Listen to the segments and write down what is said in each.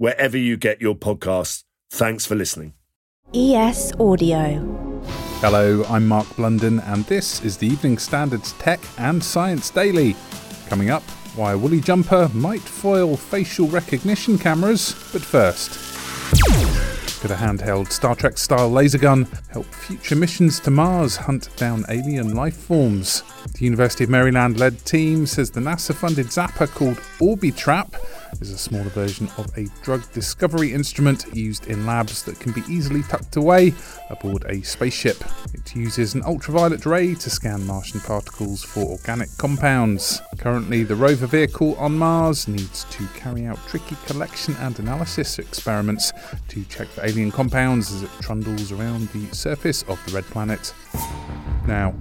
wherever you get your podcasts. Thanks for listening. ES Audio. Hello, I'm Mark Blunden, and this is the Evening Standards Tech and Science Daily. Coming up, why a woolly jumper might foil facial recognition cameras, but first. Could a handheld Star Trek style laser gun help future missions to Mars hunt down alien life forms? The University of Maryland led team says the NASA funded Zapper called Orbitrap is a smaller version of a drug discovery instrument used in labs that can be easily tucked away aboard a spaceship. It uses an ultraviolet ray to scan Martian particles for organic compounds. Currently, the rover vehicle on Mars needs to carry out tricky collection and analysis experiments to check for alien compounds as it trundles around the surface of the red planet. Now,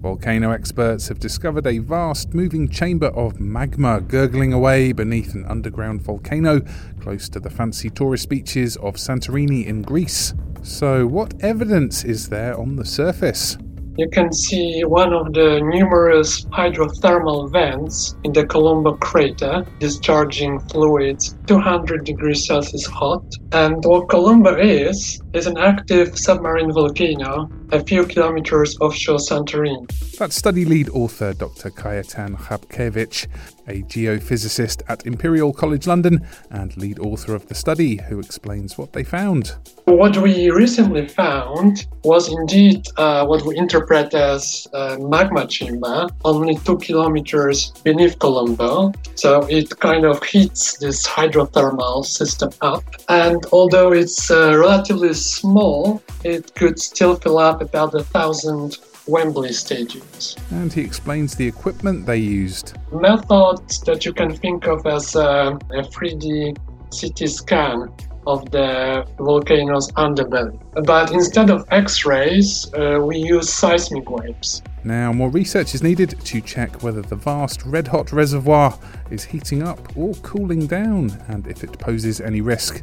Volcano experts have discovered a vast moving chamber of magma gurgling away beneath an underground volcano close to the fancy tourist beaches of Santorini in Greece. So, what evidence is there on the surface? You can see one of the numerous hydrothermal vents in the Kolumbo crater discharging fluids 200 degrees Celsius hot. And what Kolumbo is, is an active submarine volcano a few kilometers offshore Santorini. That's study lead author Dr. Kajetan Chrapkiewicz, a geophysicist at Imperial College London and lead author of the study, who explains what they found. What we recently found was indeed uh, what we interpret as a magma chamber, only two kilometers beneath Kolumbo. So it kind of heats this hydrothermal system up. And although it's uh, relatively small, it could still fill up about a thousand Wembley stadiums. And he explains the equipment they used. Methods that you can think of as a, a 3D CT scan of the volcano's underbelly. But instead of X rays, uh, we use seismic waves. Now, more research is needed to check whether the vast red hot reservoir is heating up or cooling down and if it poses any risk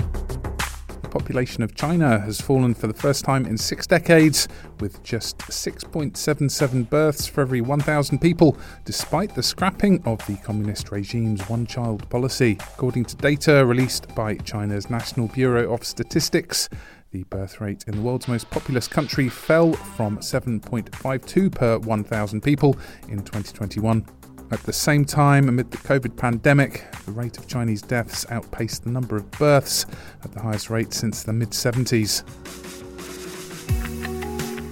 population of China has fallen for the first time in six decades, with just 6.77 births for every 1,000 people, despite the scrapping of the communist regime's one child policy. According to data released by China's National Bureau of Statistics, the birth rate in the world's most populous country fell from 7.52 per 1,000 people in 2021 at the same time, amid the COVID pandemic, the rate of Chinese deaths outpaced the number of births at the highest rate since the mid 70s.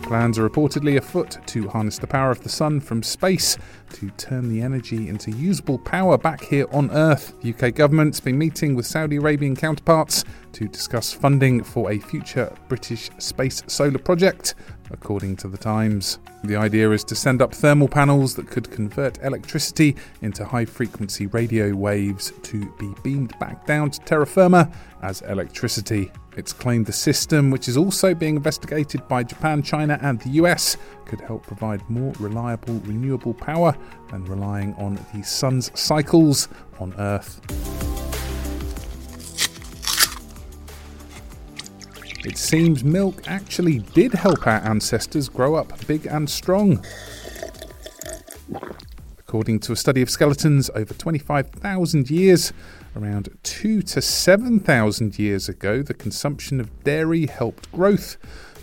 Plans are reportedly afoot to harness the power of the sun from space to turn the energy into usable power back here on Earth. The UK government's been meeting with Saudi Arabian counterparts to discuss funding for a future British space solar project according to the Times. The idea is to send up thermal panels that could convert electricity into high frequency radio waves to be beamed back down to terra firma as electricity. It's claimed the system, which is also being investigated by Japan, China, and the US, could help provide more reliable renewable power than relying on the sun's cycles on Earth. It seems milk actually did help our ancestors grow up big and strong. According to a study of skeletons over 25,000 years, around 2 to 7,000 years ago, the consumption of dairy helped growth,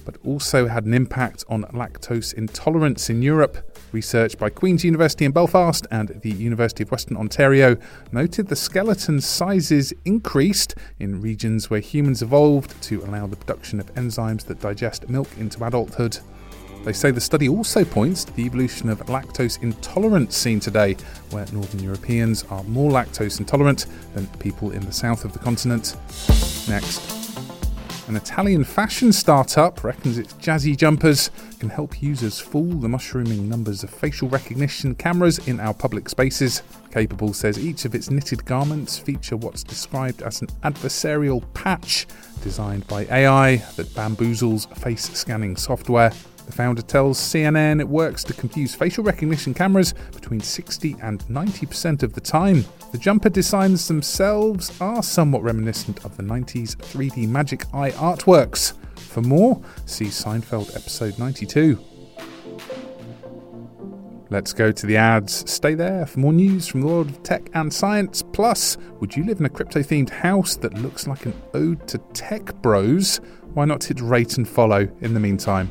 but also had an impact on lactose intolerance in Europe. Research by Queen's University in Belfast and the University of Western Ontario noted the skeleton sizes increased in regions where humans evolved to allow the production of enzymes that digest milk into adulthood. They say the study also points to the evolution of lactose intolerance seen today, where Northern Europeans are more lactose intolerant than people in the south of the continent. Next. An Italian fashion startup reckons its jazzy jumpers can help users fool the mushrooming numbers of facial recognition cameras in our public spaces. Capable says each of its knitted garments feature what's described as an adversarial patch designed by AI that bamboozles face scanning software. The founder tells CNN it works to confuse facial recognition cameras between 60 and 90% of the time. The jumper designs themselves are somewhat reminiscent of the 90s 3D Magic Eye artworks. For more, see Seinfeld episode 92. Let's go to the ads. Stay there for more news from the world of tech and science. Plus, would you live in a crypto themed house that looks like an ode to tech bros? Why not hit rate and follow in the meantime?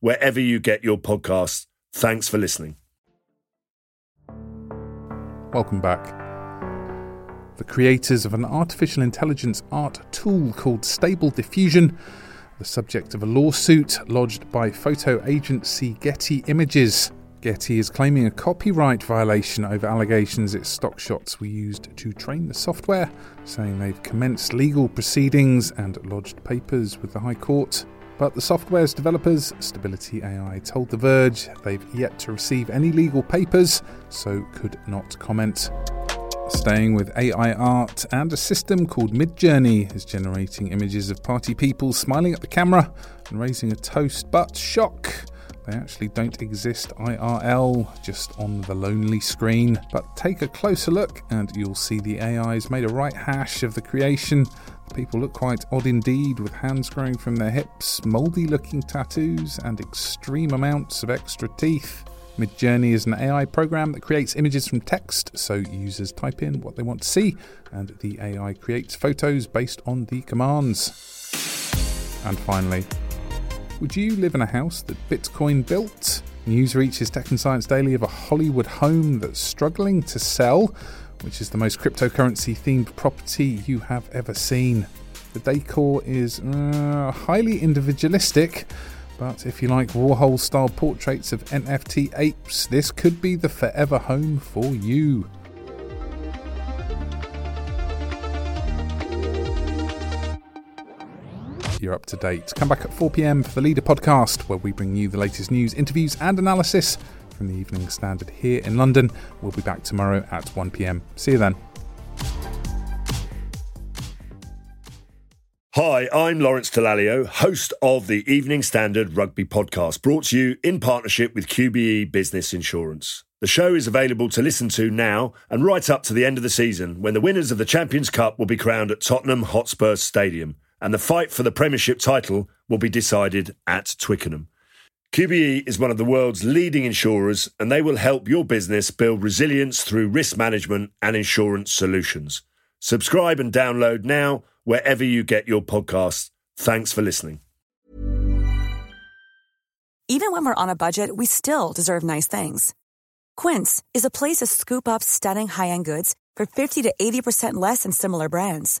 wherever you get your podcasts. Thanks for listening. Welcome back. The creators of an artificial intelligence art tool called Stable Diffusion, the subject of a lawsuit lodged by photo agency Getty Images. Getty is claiming a copyright violation over allegations its stock shots were used to train the software, saying they've commenced legal proceedings and lodged papers with the High Court. But the software's developers, Stability AI, told The Verge they've yet to receive any legal papers, so could not comment. Staying with AI art, and a system called Midjourney is generating images of party people smiling at the camera and raising a toast, but shock! They actually don't exist IRL, just on the lonely screen. But take a closer look, and you'll see the AI's made a right hash of the creation. The people look quite odd indeed, with hands growing from their hips, mouldy looking tattoos, and extreme amounts of extra teeth. Midjourney is an AI program that creates images from text, so users type in what they want to see, and the AI creates photos based on the commands. And finally, would you live in a house that Bitcoin built? News reaches Tech and Science Daily of a Hollywood home that's struggling to sell, which is the most cryptocurrency themed property you have ever seen. The decor is uh, highly individualistic, but if you like Warhol style portraits of NFT apes, this could be the forever home for you. You're up to date. Come back at 4 pm for the Leader podcast, where we bring you the latest news, interviews, and analysis from the Evening Standard here in London. We'll be back tomorrow at 1 pm. See you then. Hi, I'm Lawrence Dallaglio, host of the Evening Standard Rugby Podcast, brought to you in partnership with QBE Business Insurance. The show is available to listen to now and right up to the end of the season when the winners of the Champions Cup will be crowned at Tottenham Hotspur Stadium and the fight for the Premiership title will be decided at Twickenham. QBE is one of the world's leading insurers and they will help your business build resilience through risk management and insurance solutions. Subscribe and download now wherever you get your podcasts. Thanks for listening. Even when we're on a budget, we still deserve nice things. Quince is a place to scoop up stunning high end goods for 50 to 80% less than similar brands.